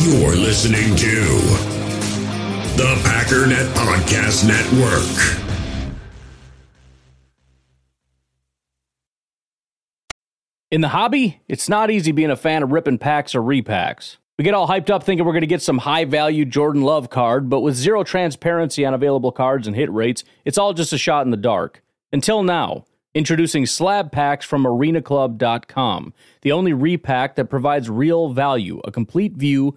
You're listening to the Packernet Podcast Network. In the hobby, it's not easy being a fan of ripping packs or repacks. We get all hyped up thinking we're going to get some high value Jordan Love card, but with zero transparency on available cards and hit rates, it's all just a shot in the dark. Until now, introducing slab packs from arenaclub.com, the only repack that provides real value, a complete view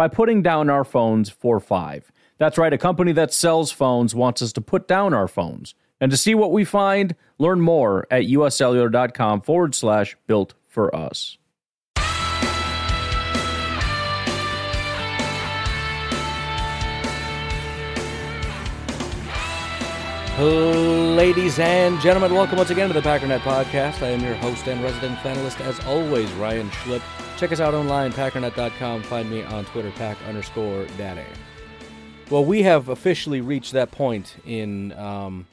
by putting down our phones for five. That's right, a company that sells phones wants us to put down our phones. And to see what we find, learn more at uscellular.com forward slash built for us. Ladies and gentlemen, welcome once again to the Packernet Podcast. I am your host and resident panelist, as always, Ryan Schlip. Check us out online, packernet.com. Find me on Twitter, pack underscore daddy. Well, we have officially reached that point in um,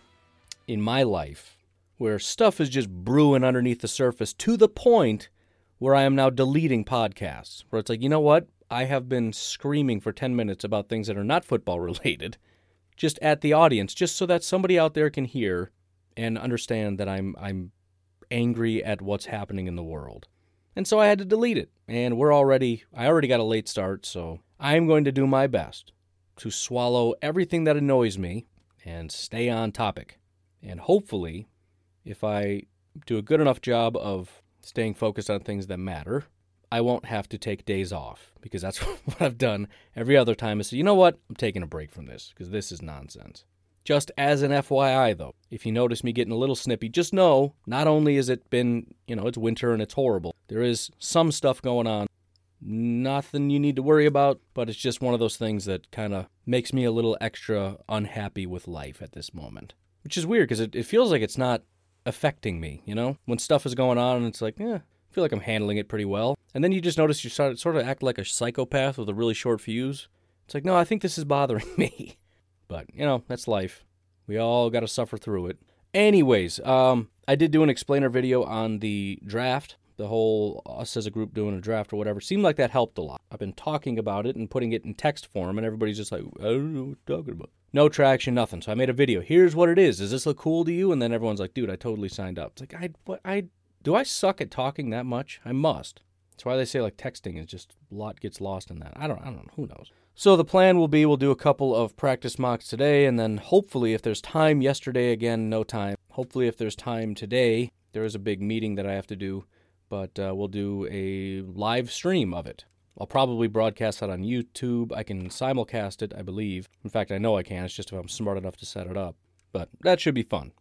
in my life where stuff is just brewing underneath the surface to the point where I am now deleting podcasts. Where it's like, you know what? I have been screaming for 10 minutes about things that are not football related just at the audience, just so that somebody out there can hear and understand that I'm I'm angry at what's happening in the world. And so I had to delete it. And we're already I already got a late start, so I'm going to do my best to swallow everything that annoys me and stay on topic. And hopefully, if I do a good enough job of staying focused on things that matter, I won't have to take days off because that's what I've done every other time. Is say, you know what? I'm taking a break from this because this is nonsense. Just as an FYI, though, if you notice me getting a little snippy, just know not only has it been, you know, it's winter and it's horrible, there is some stuff going on. Nothing you need to worry about, but it's just one of those things that kind of makes me a little extra unhappy with life at this moment. Which is weird because it, it feels like it's not affecting me, you know? When stuff is going on and it's like, eh, I feel like I'm handling it pretty well. And then you just notice you start, sort of act like a psychopath with a really short fuse. It's like, no, I think this is bothering me. But, you know, that's life. We all got to suffer through it. Anyways, um, I did do an explainer video on the draft, the whole us as a group doing a draft or whatever. Seemed like that helped a lot. I've been talking about it and putting it in text form, and everybody's just like, I don't know what you're talking about. No traction, nothing. So I made a video. Here's what it is. Does this look cool to you? And then everyone's like, dude, I totally signed up. It's like, I, what, I, do I suck at talking that much? I must. That's why they say like texting is just a lot gets lost in that. I don't I don't know. Who knows? So the plan will be we'll do a couple of practice mocks today and then hopefully if there's time yesterday again no time. Hopefully if there's time today there is a big meeting that I have to do, but uh, we'll do a live stream of it. I'll probably broadcast that on YouTube. I can simulcast it, I believe. In fact, I know I can. It's just if I'm smart enough to set it up. But that should be fun.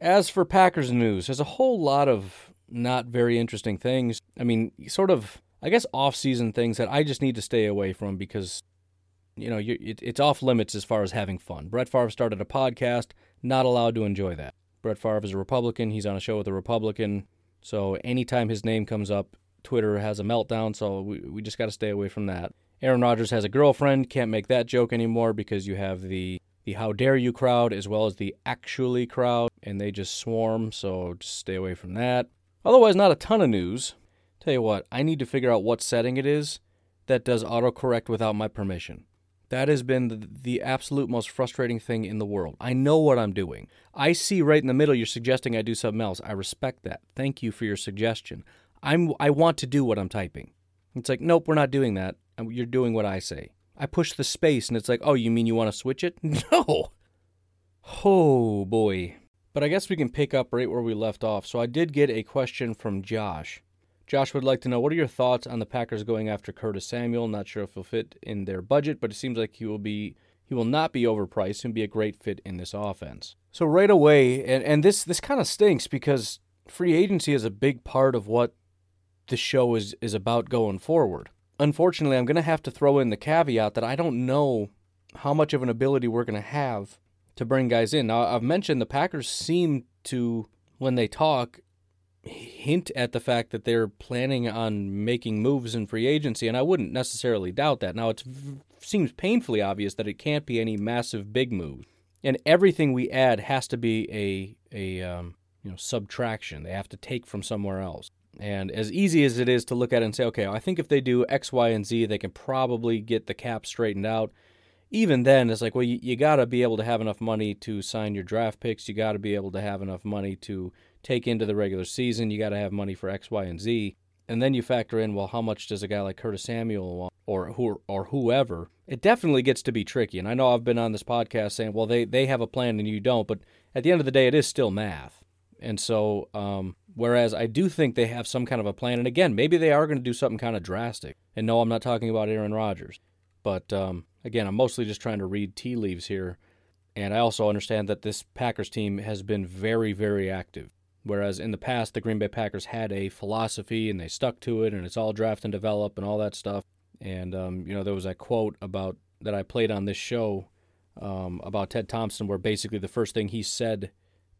As for Packers news, there's a whole lot of not very interesting things. I mean, sort of, I guess, off season things that I just need to stay away from because, you know, it, it's off limits as far as having fun. Brett Favre started a podcast, not allowed to enjoy that. Brett Favre is a Republican. He's on a show with a Republican. So anytime his name comes up, Twitter has a meltdown. So we, we just got to stay away from that. Aaron Rodgers has a girlfriend. Can't make that joke anymore because you have the the how dare you crowd as well as the actually crowd, and they just swarm. So just stay away from that. Otherwise, not a ton of news. Tell you what, I need to figure out what setting it is that does autocorrect without my permission. That has been the, the, absolute most frustrating thing in the world. I know what I'm doing. I see right in the middle you're suggesting I do something else. I respect that. Thank you for your suggestion. I'm I want to do what I'm typing. It's like, nope, we're not doing that. You're doing what I say. I push the space and it's like, oh, you mean you want to switch it? No. Oh boy. But I guess we can pick up right where we left off. So I did get a question from Josh. Josh would like to know what are your thoughts on the Packers going after Curtis Samuel? Not sure if he'll fit in their budget, but it seems like he will be he will not be overpriced and be a great fit in this offense. So right away, and, and this this kind of stinks because free agency is a big part of what the show is is about going forward. Unfortunately, I'm going to have to throw in the caveat that I don't know how much of an ability we're going to have to bring guys in. Now, I've mentioned the Packers seem to, when they talk, hint at the fact that they're planning on making moves in free agency, and I wouldn't necessarily doubt that. Now, it seems painfully obvious that it can't be any massive big move, and everything we add has to be a a um, you know subtraction. They have to take from somewhere else. And as easy as it is to look at it and say, okay, I think if they do X, Y, and Z, they can probably get the cap straightened out even then, it's like, well, you, you got to be able to have enough money to sign your draft picks. You got to be able to have enough money to take into the regular season. You got to have money for X, Y, and Z. And then you factor in, well, how much does a guy like Curtis Samuel want, or who, or whoever? It definitely gets to be tricky. And I know I've been on this podcast saying, well, they they have a plan and you don't, but at the end of the day, it is still math. And so, um, whereas I do think they have some kind of a plan, and again, maybe they are going to do something kind of drastic. And no, I'm not talking about Aaron Rodgers, but um, again, I'm mostly just trying to read tea leaves here. And I also understand that this Packers team has been very, very active. Whereas in the past, the Green Bay Packers had a philosophy and they stuck to it, and it's all draft and develop and all that stuff. And um, you know, there was that quote about that I played on this show um, about Ted Thompson, where basically the first thing he said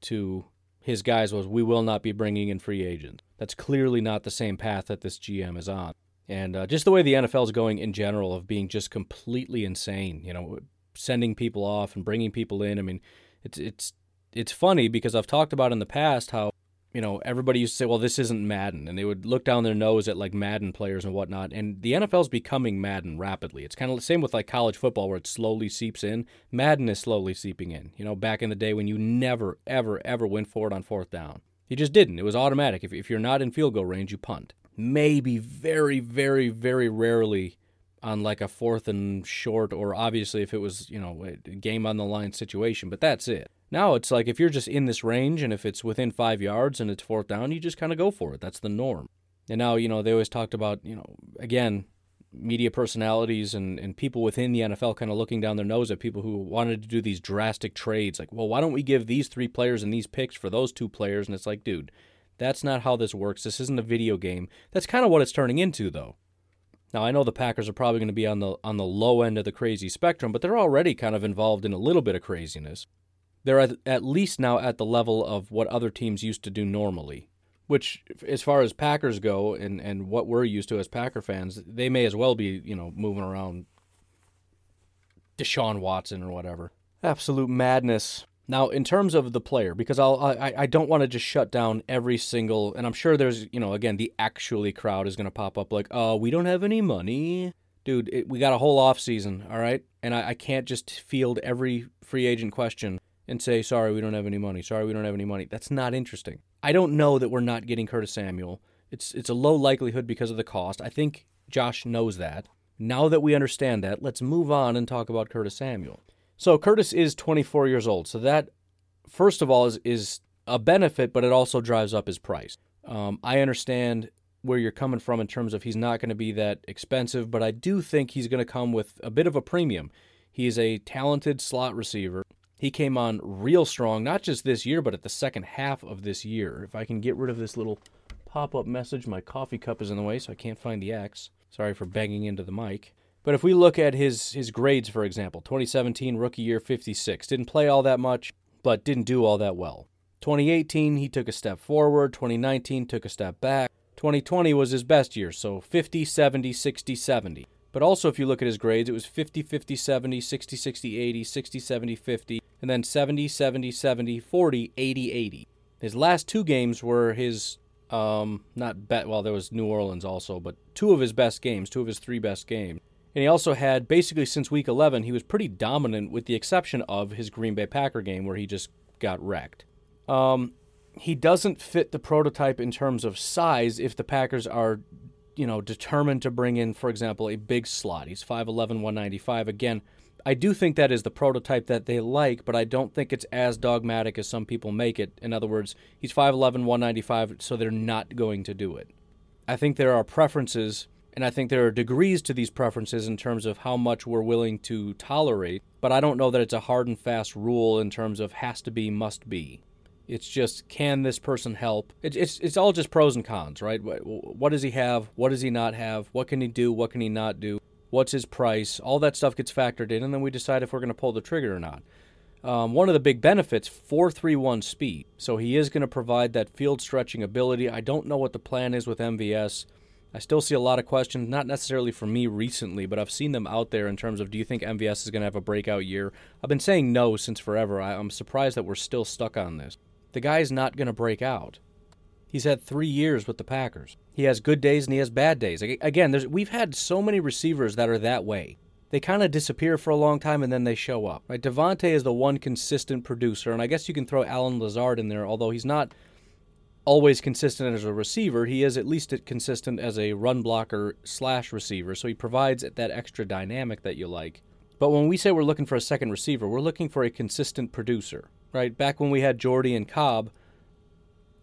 to his guys was, "We will not be bringing in free agents." That's clearly not the same path that this GM is on and uh, just the way the NFL is going in general of being just completely insane. You know, sending people off and bringing people in. I mean, it's it's it's funny because I've talked about in the past how you know everybody used to say, "Well, this isn't Madden," and they would look down their nose at like Madden players and whatnot. And the NFL is becoming Madden rapidly. It's kind of the same with like college football where it slowly seeps in. Madden is slowly seeping in. You know, back in the day when you never, ever, ever went for it on fourth down. You just didn't. It was automatic. If, if you're not in field goal range, you punt maybe very, very, very rarely on like a fourth and short, or obviously if it was, you know, a game on the line situation, but that's it. Now it's like if you're just in this range and if it's within five yards and it's fourth down, you just kind of go for it. That's the norm. And now, you know, they always talked about, you know, again, media personalities and, and people within the NFL kind of looking down their nose at people who wanted to do these drastic trades. Like, well, why don't we give these three players and these picks for those two players? And it's like, dude, that's not how this works. This isn't a video game. That's kind of what it's turning into, though. Now I know the Packers are probably going to be on the on the low end of the crazy spectrum, but they're already kind of involved in a little bit of craziness. They're at, at least now at the level of what other teams used to do normally, which as far as Packers go and and what we're used to as Packer fans, they may as well be, you know, moving around Deshaun Watson or whatever. Absolute madness. Now, in terms of the player, because I'll I, I don't want to just shut down every single, and I'm sure there's you know again the actually crowd is going to pop up like, oh, we don't have any money, dude. It, we got a whole off season, all right, and I, I can't just field every free agent question and say, sorry, we don't have any money. Sorry, we don't have any money. That's not interesting. I don't know that we're not getting Curtis Samuel. It's it's a low likelihood because of the cost. I think Josh knows that. Now that we understand that, let's move on and talk about Curtis Samuel. So Curtis is 24 years old. So that, first of all, is, is a benefit, but it also drives up his price. Um, I understand where you're coming from in terms of he's not going to be that expensive, but I do think he's going to come with a bit of a premium. He is a talented slot receiver. He came on real strong, not just this year, but at the second half of this year. If I can get rid of this little pop up message, my coffee cup is in the way, so I can't find the X. Sorry for banging into the mic. But if we look at his his grades, for example, 2017 rookie year 56, didn't play all that much, but didn't do all that well. 2018 he took a step forward, 2019 took a step back. 2020 was his best year, so 50 70 60 70. But also if you look at his grades, it was 50 50 70, 60 60 80, 60 70 50, and then 70 70 70 40 80 80. His last two games were his um not bet well there was New Orleans also, but two of his best games, two of his three best games. And he also had basically since week 11, he was pretty dominant with the exception of his Green Bay Packer game where he just got wrecked. Um, he doesn't fit the prototype in terms of size if the Packers are, you know, determined to bring in, for example, a big slot. He's 5'11, 195. Again, I do think that is the prototype that they like, but I don't think it's as dogmatic as some people make it. In other words, he's 5'11, 195, so they're not going to do it. I think there are preferences, and I think there are degrees to these preferences in terms of how much we're willing to tolerate, but I don't know that it's a hard and fast rule in terms of has to be, must be. It's just can this person help? It's it's all just pros and cons, right? What, what does he have? What does he not have? What can he do? What can he not do? What's his price? All that stuff gets factored in, and then we decide if we're going to pull the trigger or not. Um, one of the big benefits, 431 speed. So he is going to provide that field stretching ability. I don't know what the plan is with MVS. I still see a lot of questions, not necessarily for me recently, but I've seen them out there in terms of do you think MVS is going to have a breakout year? I've been saying no since forever. I, I'm surprised that we're still stuck on this. The guy's not going to break out. He's had three years with the Packers. He has good days and he has bad days. Again, we've had so many receivers that are that way. They kind of disappear for a long time and then they show up. Right? Davante is the one consistent producer, and I guess you can throw Allen Lazard in there, although he's not always consistent as a receiver. He is at least consistent as a run blocker slash receiver, so he provides that extra dynamic that you like. But when we say we're looking for a second receiver, we're looking for a consistent producer right? Back when we had Jordy and Cobb,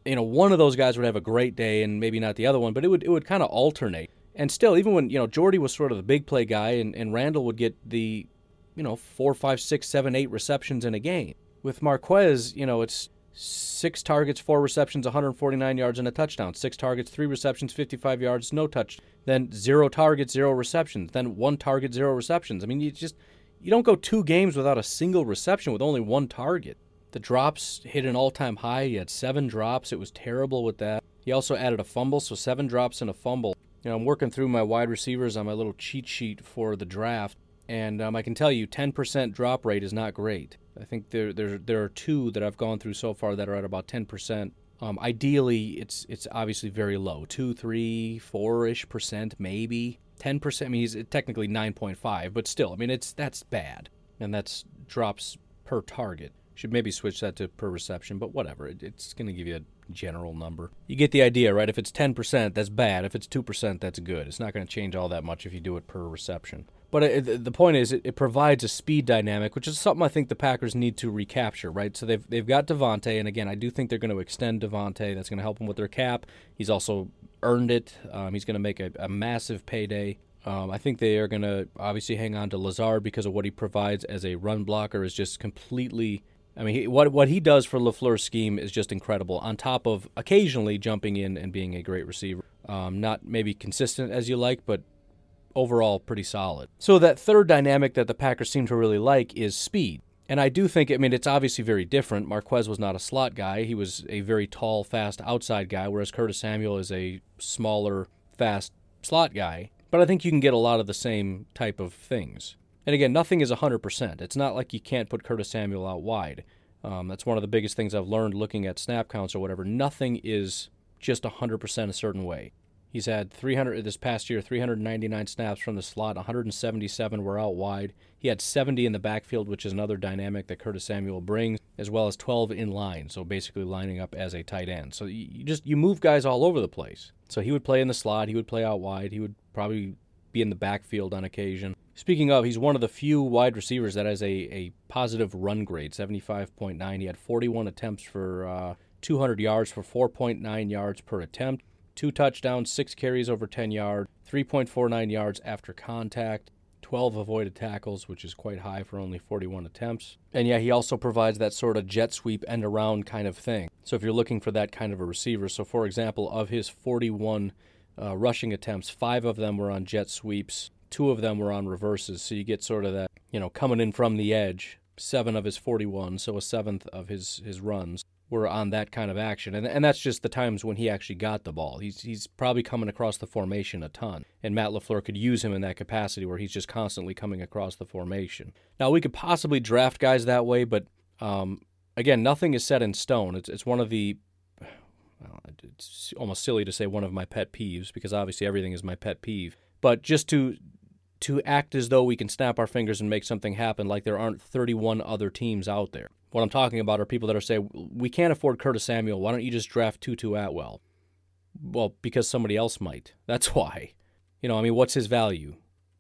you know, one of those guys would have a great day and maybe not the other one, but it would it would kind of alternate. And still, even when you know Jordy was sort of the big play guy, and, and Randall would get the, you know, four, five, six, seven, eight receptions in a game. With Marquez, you know, it's six targets, four receptions, 149 yards, and a touchdown. Six targets, three receptions, 55 yards, no touch. Then zero targets, zero receptions. Then one target, zero receptions. I mean, you just you don't go two games without a single reception with only one target. The drops hit an all time high. He had seven drops. It was terrible with that. He also added a fumble, so seven drops and a fumble. You know, I'm working through my wide receivers on my little cheat sheet for the draft, and um, I can tell you 10% drop rate is not great. I think there, there, there are two that I've gone through so far that are at about 10%. Um, ideally, it's it's obviously very low, two, three, four ish percent, maybe ten percent. I mean, he's technically nine point five, but still, I mean, it's that's bad, and that's drops per target. Should maybe switch that to per reception, but whatever. It, it's going to give you a general number. You get the idea, right? If it's 10%, that's bad. If it's 2%, that's good. It's not going to change all that much if you do it per reception. But it, the point is, it, it, provides a speed dynamic, which is something I think the Packers need to recapture, right? So they've they've got Davante, and again, I do think they're going to extend Davante. That's going to help them with their cap. He's also earned it. Um, he's going to make a, a massive payday. Um, I think they are going to obviously hang on to Lazard because of what he provides as a run blocker is just completely I mean, he, what what he does for Lafleur's scheme is just incredible. On top of occasionally jumping in and being a great receiver, um, not maybe consistent as you like, but overall pretty solid. So that third dynamic that the Packers seem to really like is speed. And I do think, I mean, it's obviously very different. Marquez was not a slot guy. He was a very tall, fast outside guy, whereas Curtis Samuel is a smaller, fast slot guy. But I think you can get a lot of the same type of things. And again, nothing is 100%. It's not like you can't put Curtis Samuel out wide. Um, that's one of the biggest things I've learned looking at snap counts or whatever. Nothing is just 100% a certain way. He's had 300 this past year, 399 snaps from the slot, 177 were out wide. He had 70 in the backfield, which is another dynamic that Curtis Samuel brings, as well as 12 in line, so basically lining up as a tight end. So you just you move guys all over the place. So he would play in the slot, he would play out wide, he would probably be in the backfield on occasion. Speaking of, he's one of the few wide receivers that has a, a positive run grade, 75.9. He had 41 attempts for uh, 200 yards for 4.9 yards per attempt, two touchdowns, six carries over 10 yards, 3.49 yards after contact, 12 avoided tackles, which is quite high for only 41 attempts. And yeah, he also provides that sort of jet sweep end around kind of thing. So if you're looking for that kind of a receiver, so for example, of his 41 uh, rushing attempts, five of them were on jet sweeps, two of them were on reverses. So you get sort of that, you know, coming in from the edge. Seven of his 41, so a seventh of his, his runs were on that kind of action. And, and that's just the times when he actually got the ball. He's, he's probably coming across the formation a ton. And Matt LaFleur could use him in that capacity where he's just constantly coming across the formation. Now, we could possibly draft guys that way, but um, again, nothing is set in stone. It's, it's one of the it's almost silly to say one of my pet peeves because obviously everything is my pet peeve. But just to to act as though we can snap our fingers and make something happen like there aren't 31 other teams out there. What I'm talking about are people that are saying, we can't afford Curtis Samuel. Why don't you just draft Tutu Atwell? Well, because somebody else might. That's why. You know, I mean, what's his value?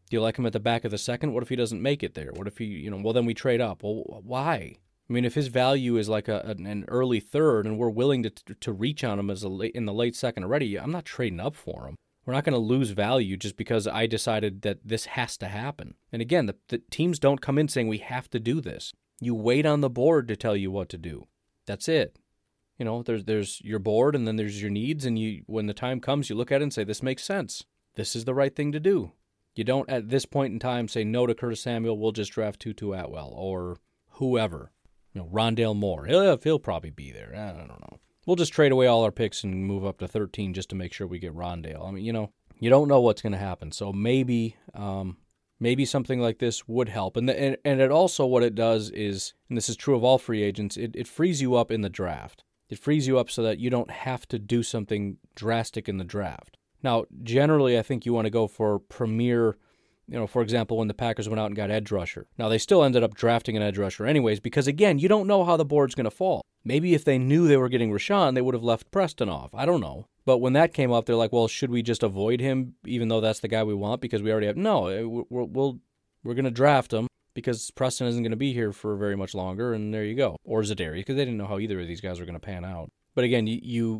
Do you like him at the back of the second? What if he doesn't make it there? What if he, you know, well, then we trade up. Well, why? I mean, if his value is like a, an early third and we're willing to, to reach on him as a late, in the late second already, I'm not trading up for him. We're not going to lose value just because I decided that this has to happen. And again, the, the teams don't come in saying we have to do this. You wait on the board to tell you what to do. That's it. You know, there's there's your board and then there's your needs and you when the time comes you look at it and say this makes sense. This is the right thing to do. You don't at this point in time say no to Curtis Samuel, we'll just draft Tutu Atwell or whoever. You know, Rondale Moore. He'll, he'll probably be there. I don't know. We'll just trade away all our picks and move up to 13 just to make sure we get Rondale. I mean, you know, you don't know what's going to happen. So maybe um, maybe something like this would help. And, the, and and it also what it does is, and this is true of all free agents, it, it frees you up in the draft. It frees you up so that you don't have to do something drastic in the draft. Now, generally, I think you want to go for premier. You know, for example, when the Packers went out and got edge rusher. Now they still ended up drafting an edge rusher anyways, because again, you don't know how the board's going to fall. Maybe if they knew they were getting Rashan, they would have left Preston off. I don't know. But when that came up, they're like, well, should we just avoid him, even though that's the guy we want because we already have? No, eh, we're we'll, we're going to draft him because Preston isn't going to be here for very much longer, and there you go. Or Za'Darius, because they didn't know how either of these guys were going to pan out. But again, you, you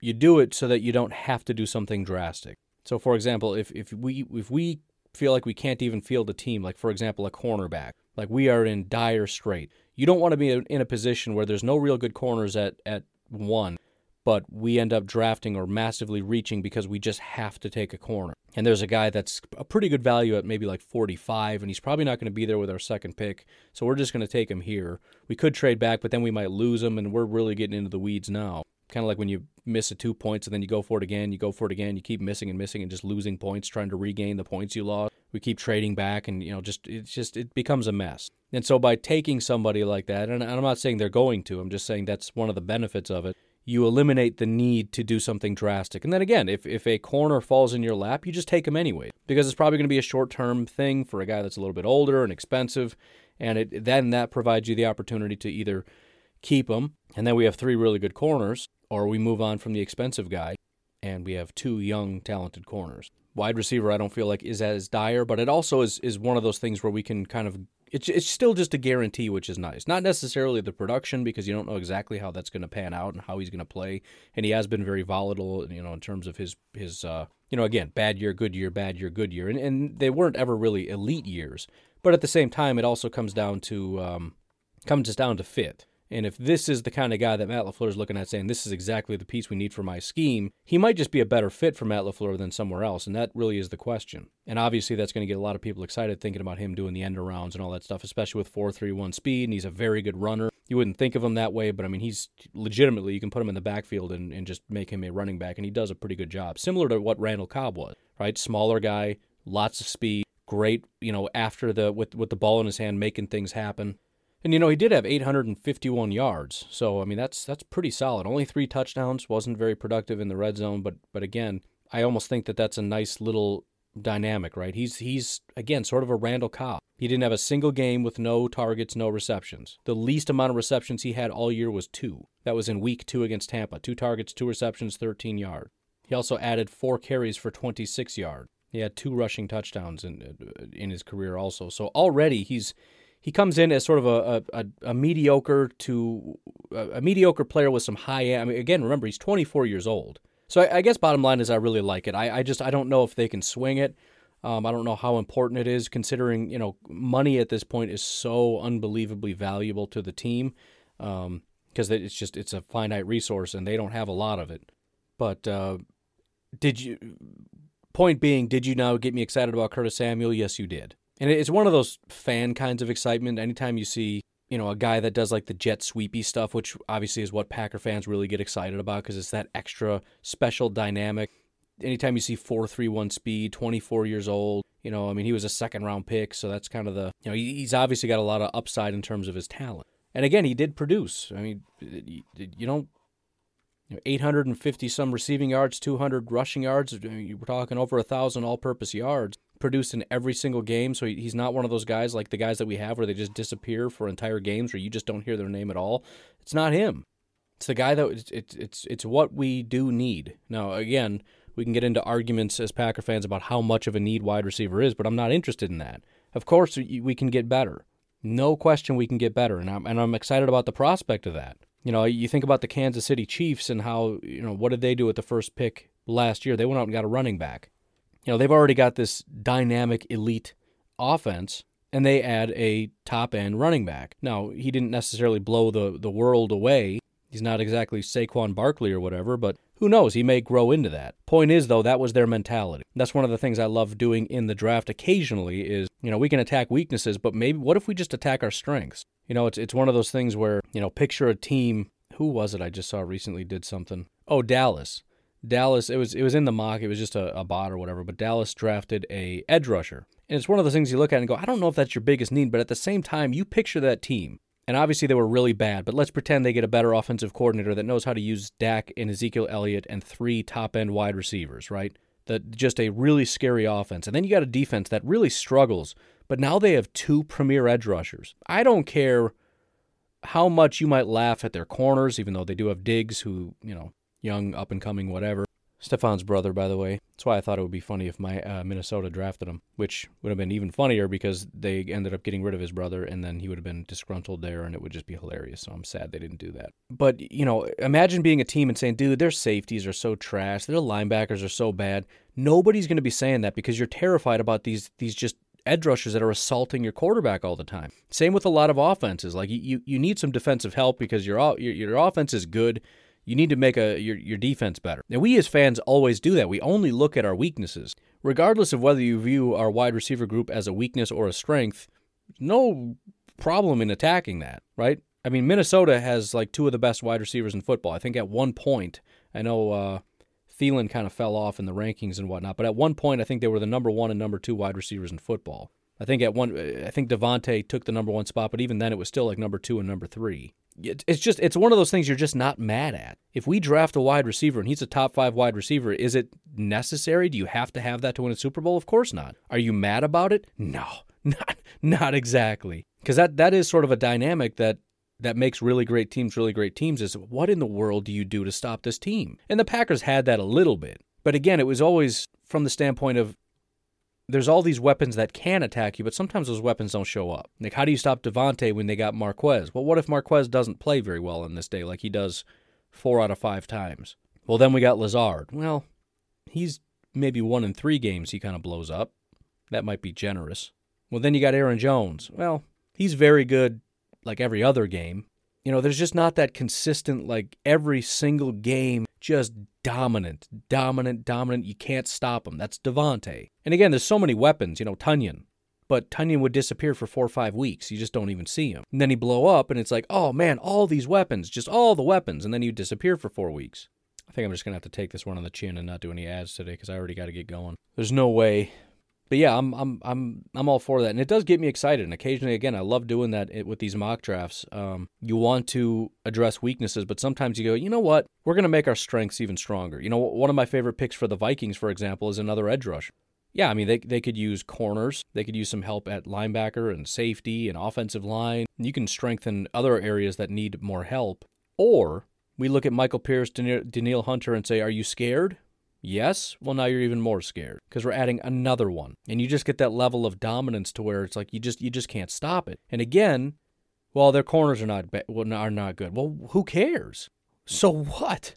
you do it so that you don't have to do something drastic. So, for example, if if we if we feel like we can't even field a team, like for example a cornerback, like we are in dire strait. You don't want to be in a position where there's no real good corners at at one but we end up drafting or massively reaching because we just have to take a corner. And there's a guy that's a pretty good value at maybe like 45, and he's probably not going to be there with our second pick. So we're just going to take him here. We could trade back, but then we might lose him, and we're really getting into the weeds now. Kind of like when you miss a two points and then you go for it again, you go for it again, you keep missing and missing and just losing points, trying to regain the points you lost. We keep trading back, and you know, just it's just it becomes a mess. And so by taking somebody like that, and I'm not saying they're going to, I'm just saying that's one of the benefits of it you eliminate the need to do something drastic. And then again, if, if a corner falls in your lap, you just take him anyway, because it's probably going to be a short term thing for a guy that's a little bit older and expensive. And it, then that provides you the opportunity to either keep him, and then we have three really good corners, or we move on from the expensive guy and we have two young, talented corners. Wide receiver, I don't feel like is as dire, but it also is, is one of those things where we can kind of it's it's still just a guarantee, which is nice. Not necessarily the production because you don't know exactly how that's going to pan out and how he's going to play. And he has been very volatile, you know, in terms of his his uh, you know, again, bad year, good year, bad year, good year, and and they weren't ever really elite years. But at the same time, it also comes down to um, comes down to fit. And if this is the kind of guy that Matt LaFleur is looking at saying, this is exactly the piece we need for my scheme, he might just be a better fit for Matt LaFleur than somewhere else. And that really is the question. And obviously, that's going to get a lot of people excited thinking about him doing the end arounds and all that stuff, especially with 4 3 1 speed. And he's a very good runner. You wouldn't think of him that way, but I mean, he's legitimately, you can put him in the backfield and, and just make him a running back, and he does a pretty good job. Similar to what Randall Cobb was, right? Smaller guy, lots of speed, great, you know, after the, with, with the ball in his hand, making things happen. And you know, he did have 851 yards. So I mean, that's that's pretty solid. Only 3 touchdowns, wasn't very productive in the red zone, but but again, I almost think that that's a nice little dynamic, right? He's he's again sort of a Randall Cobb. He didn't have a single game with no targets, no receptions. The least amount of receptions he had all year was 2. That was in week 2 against Tampa. 2 targets, 2 receptions, 13 yards. He also added 4 carries for 26 yards. He had two rushing touchdowns in in his career also. So already he's he comes in as sort of a, a, a mediocre to a, mediocre player with some high. I mean, again, remember he's 24 years old. So I, I, guess bottom line is I really like it. I, I just I don't know if they can swing it. Um, I don't know how important it is, considering you know money at this point is so unbelievably valuable to the team, because um, it's just it's a finite resource and they don't have a lot of it. But uh, did you? Point being, did you now get me excited about Curtis Samuel? Yes, you did. And it's one of those fan kinds of excitement. Anytime you see, you know, a guy that does like the jet sweepy stuff, which obviously is what Packer fans really get excited about because it's that extra special dynamic. Anytime you see 431 speed, 24 years old, you know, I mean, he was a second round pick. So that's kind of the, you know, he's obviously got a lot of upside in terms of his talent. And again, he did produce. I mean, you don't 850 some receiving yards, 200 rushing yards. We're talking over a thousand all-purpose yards produced in every single game. So he's not one of those guys like the guys that we have where they just disappear for entire games where you just don't hear their name at all. It's not him. It's the guy that it's it's it's, it's what we do need. Now, again, we can get into arguments as Packer fans about how much of a need wide receiver is, but I'm not interested in that. Of course, we can get better. No question, we can get better, and I'm and I'm excited about the prospect of that. You know, you think about the Kansas City Chiefs and how you know what did they do with the first pick last year? They went out and got a running back. You know, they've already got this dynamic elite offense and they add a top end running back. Now, he didn't necessarily blow the, the world away. He's not exactly Saquon Barkley or whatever, but who knows? He may grow into that. Point is, though, that was their mentality. That's one of the things I love doing in the draft occasionally is, you know, we can attack weaknesses, but maybe what if we just attack our strengths? You know, it's, it's one of those things where, you know, picture a team. Who was it I just saw recently did something? Oh, Dallas. Dallas, it was it was in the mock, it was just a, a bot or whatever, but Dallas drafted a edge rusher. And it's one of those things you look at and go, I don't know if that's your biggest need, but at the same time, you picture that team. And obviously they were really bad, but let's pretend they get a better offensive coordinator that knows how to use Dak and Ezekiel Elliott and three top end wide receivers, right? That just a really scary offense. And then you got a defense that really struggles, but now they have two premier edge rushers. I don't care how much you might laugh at their corners, even though they do have Diggs, who, you know, young, up and coming, whatever. Stefan's brother, by the way. That's why I thought it would be funny if my uh, Minnesota drafted him, which would have been even funnier because they ended up getting rid of his brother, and then he would have been disgruntled there, and it would just be hilarious. So I'm sad they didn't do that. But you know, imagine being a team and saying, "Dude, their safeties are so trash. Their linebackers are so bad." Nobody's going to be saying that because you're terrified about these these just edge rushers that are assaulting your quarterback all the time. Same with a lot of offenses. Like you, you need some defensive help because your your, your offense is good you need to make a your, your defense better. And we as fans always do that. We only look at our weaknesses. Regardless of whether you view our wide receiver group as a weakness or a strength, no problem in attacking that, right? I mean, Minnesota has like two of the best wide receivers in football. I think at one point, I know uh, Thielen kind of fell off in the rankings and whatnot, but at one point, I think they were the number one and number two wide receivers in football. I think at one, I think Davante took the number one spot, but even then, it was still like number two and number three it's just it's one of those things you're just not mad at. If we draft a wide receiver and he's a top 5 wide receiver, is it necessary? Do you have to have that to win a Super Bowl? Of course not. Are you mad about it? No. Not not exactly. Cuz that that is sort of a dynamic that that makes really great teams really great teams is what in the world do you do to stop this team? And the Packers had that a little bit. But again, it was always from the standpoint of there's all these weapons that can attack you, but sometimes those weapons don't show up. Like, how do you stop Davante when they got Marquez? Well, what if Marquez doesn't play very well in this day, like he does four out of five times? Well, then we got Lazard. Well, he's maybe one in three games he kind of blows up. That might be generous. Well, then you got Aaron Jones. Well, he's very good like every other game. You know, there's just not that consistent, like every single game just dominant, dominant, dominant. You can't stop him. That's Davante. And again, there's so many weapons, you know, Tonyan. But Tonyan would disappear for four or five weeks. You just don't even see him. And then he blow up, and it's like, oh man, all these weapons, just all the weapons. And then you disappear for four weeks. I think I'm just gonna have to take this one on the chin and not do any ads today because I already got to get going. There's no way but yeah, I'm I'm I'm I'm all for that, and it does get me excited. And occasionally, again, I love doing that with these mock drafts. Um, you want to address weaknesses, but sometimes you go, you know what? We're going to make our strengths even stronger. You know, one of my favorite picks for the Vikings, for example, is another edge rush. Yeah, I mean they they could use corners, they could use some help at linebacker and safety and offensive line. You can strengthen other areas that need more help, or we look at Michael Pierce, Danielle Hunter, and say, are you scared? Yes? Well, now you're even more scared because we're adding another one. And you just get that level of dominance to where it's like you just you just can't stop it. And again, well, their corners are not well, are not good. Well, who cares? So what?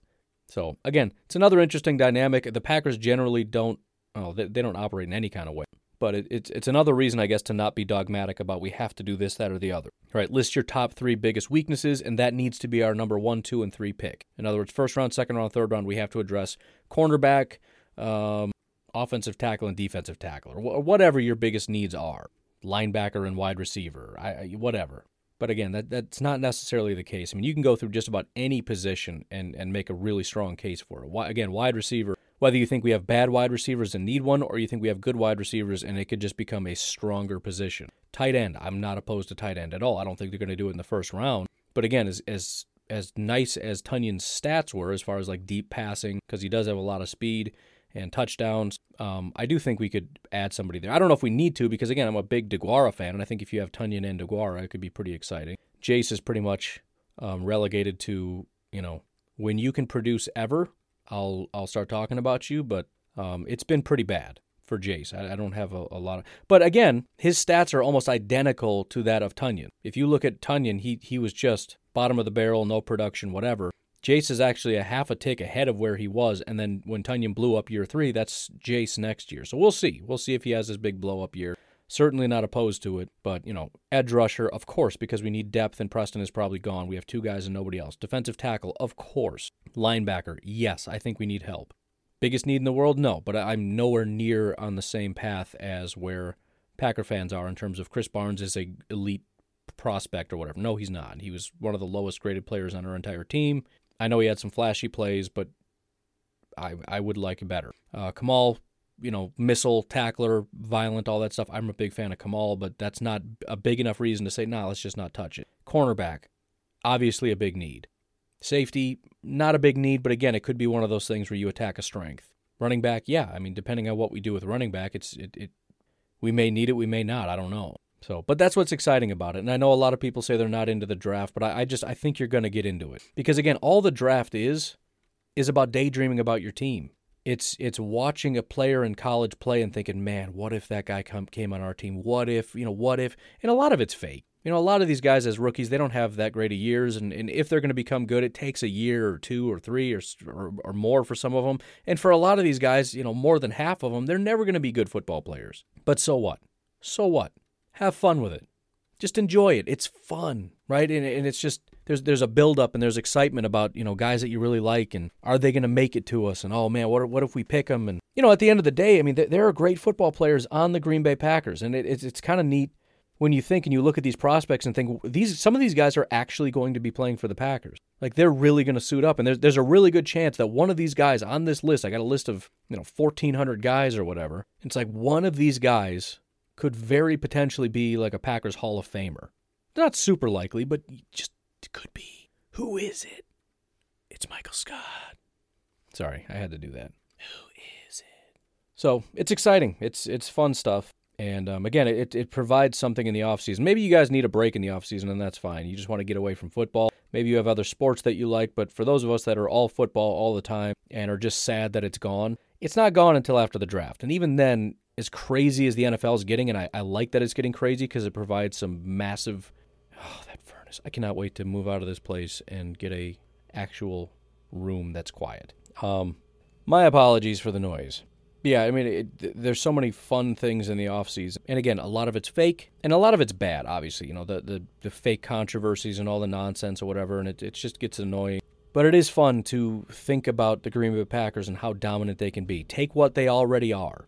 So again, it's another interesting dynamic. The Packers generally don't oh, they, they don't operate in any kind of way. But it, it's it's another reason, I guess, to not be dogmatic about we have to do this, that, or the other. All right, list your top three biggest weaknesses, and that needs to be our number one, two, and three pick. In other words, first round, second round, third round, we have to address cornerback, um, offensive tackle, and defensive tackle, or whatever your biggest needs are. Linebacker and wide receiver, I, whatever. But again, that, that's not necessarily the case. I mean, you can go through just about any position and, and make a really strong case for it. Again, wide receiver, whether you think we have bad wide receivers and need one, or you think we have good wide receivers and it could just become a stronger position. Tight end, I'm not opposed to tight end at all. I don't think they're going to do it in the first round. But again, as as as nice as Tonyan's stats were, as far as like deep passing, because he does have a lot of speed and touchdowns, um, I do think we could add somebody there. I don't know if we need to, because again, I'm a big Deguara fan, and I think if you have Tonyan and Deguara, it could be pretty exciting. Jace is pretty much um, relegated to you know, when you can produce ever, I'll I'll start talking about you. But um, it's been pretty bad for Jace. I, I don't have a, a, lot of, but again, his stats are almost identical to that of Tonyan. If you look at Tonyan, he he was just bottom of the barrel, no production, whatever. Jace is actually a half a tick ahead of where he was, and then when Tonyan blew up year three, that's Jace next year. So we'll see. We'll see if he has his big blow up year. Certainly not opposed to it, but you know, edge rusher, of course, because we need depth, and Preston is probably gone. We have two guys and nobody else. Defensive tackle, of course. Linebacker, yes, I think we need help. Biggest need in the world, no, but I'm nowhere near on the same path as where Packer fans are in terms of Krys Barnes is a elite prospect or whatever. No, he's not. He was one of the lowest graded players on our entire team. I know he had some flashy plays, but I I would like better. Uh, Kamal you know, missile, tackler, violent, all that stuff. I'm a big fan of Kamal, but that's not a big enough reason to say, nah, let's just not touch it. Cornerback, obviously a big need. Safety, not a big need, but again, it could be one of those things where you attack a strength. Running back, yeah, I mean, depending on what we do with running back, it's it, it we may need it, we may not. I don't know. So, but that's what's exciting about it. And I know a lot of people say they're not into the draft, but I, I just I think you're going to get into it because again, all the draft is is about daydreaming about your team it's it's watching a player in college play and thinking, man, what if that guy come, came on our team? What if you know? What if? And a lot of it's fake. You know, a lot of these guys as rookies, they don't have that great of years, and, and if they're going to become good, it takes a year or two or three or, or or more for some of them. And for a lot of these guys, you know, more than half of them, they're never going to be good football players. But so what? So what? Have fun with it. Just enjoy it. It's fun, right? And, and it's just there's there's a buildup and there's excitement about you know guys that you really like and are they going to make it to us? And oh man what what if we pick them and you know at the end of the day I mean there are great football players on the Green Bay Packers. And it, it's it's kind of neat when you think and you look at these prospects and think these some of these guys are actually going to be playing for the Packers. Like they're really going to suit up. And there's there's a really good chance that one of these guys on this list I got a list of you know 1400 guys or whatever it's like one of these guys could very potentially be like a Packers Hall of Famer. Not super likely but just it could be. Who is it? It's Michael Scott. Sorry, I had to do that. Who is it? So it's exciting. It's it's fun stuff. And um, again, it, it provides something in the offseason. Maybe you guys need a break in the offseason, and that's fine. You just want to get away from football. Maybe you have other sports that you like, but for those of us that are all football all the time and are just sad that it's gone, it's not gone until after the draft. And even then, as crazy as the NFL is getting, and I, I like that it's getting crazy because it provides some massive oh, that I cannot wait to move out of this place and get a actual room that's quiet. Um, my apologies for the noise. Yeah, I mean, it, there's so many fun things in the off season, and again, a lot of it's fake, and a lot of it's bad. Obviously, you know the the, the fake controversies and all the nonsense or whatever, and it it just gets annoying. But it is fun to think about the Green Bay Packers and how dominant they can be. Take what they already are,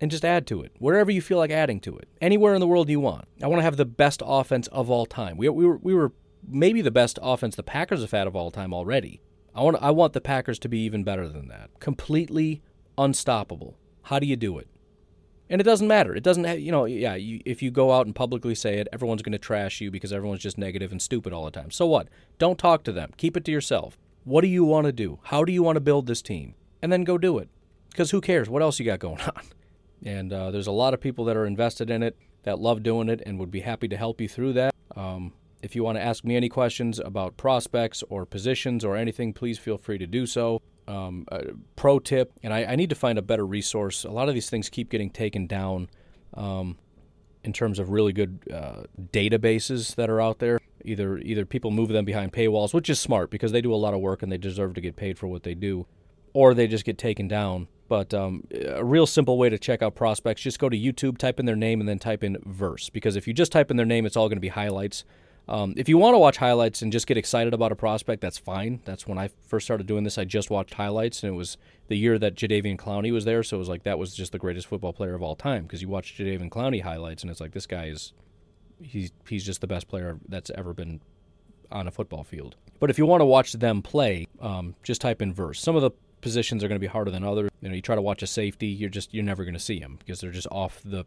and just add to it wherever you feel like adding to it. Anywhere in the world you want. I want to have the best offense of all time. We, we, were, we were maybe the best offense the Packers have had of all time already. I want I want the Packers to be even better than that. Completely unstoppable. How do you do it? And it doesn't matter. It doesn't have, you know, yeah, you, if you go out and publicly say it, everyone's going to trash you because everyone's just negative and stupid all the time. So what? Don't talk to them. Keep it to yourself. What do you want to do? How do you want to build this team? And then go do it. Because who cares? What else you got going on? And uh, there's a lot of people that are invested in it that love doing it and would be happy to help you through that. Um, if you want to ask me any questions about prospects or positions or anything, please feel free to do so. Um, pro tip, and I, I, need to find a better resource. A lot of these things keep getting taken down um, in terms of really good uh, databases that are out there. Either either people move them behind paywalls, which is smart because they do a lot of work and they deserve to get paid for what they do, or they just get taken down. But um, a real simple way to check out prospects, just go to YouTube, type in their name, and then type in verse. Because if you just type in their name, it's all going to be highlights. Um, if you want to watch highlights and just get excited about a prospect, that's fine. That's when I first started doing this. I just watched highlights, and it was the year that Jadeveon Clowney was there. So it was like that was just the greatest football player of all time because you watch Jadeveon Clowney highlights, and it's like this guy is he's he's just the best player that's ever been on a football field. But if you want to watch them play, um, just type in verse. Some of the positions are going to be harder than others. You know, you try to watch a safety, you're just you're never going to see them because they're just off the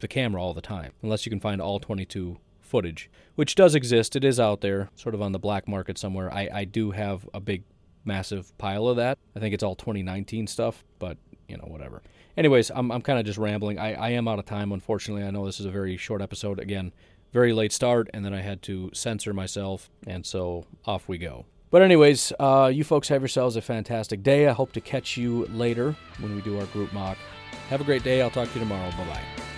the camera all the time, unless you can find all 22 footage, which does exist. It is out there, sort of on the black market somewhere. I, I do have a big, massive pile of that. I think it's all 2019 stuff, but you know, whatever. Anyways, I'm, I'm kind of just rambling. I, I am out of time, unfortunately. I know this is a very short episode. Again, very late start, and then I had to censor myself, and so off we go. But anyways, uh, you folks have yourselves a fantastic day. I hope to catch you later when we do our group mock. Have a great day. I'll talk to you tomorrow. Bye bye.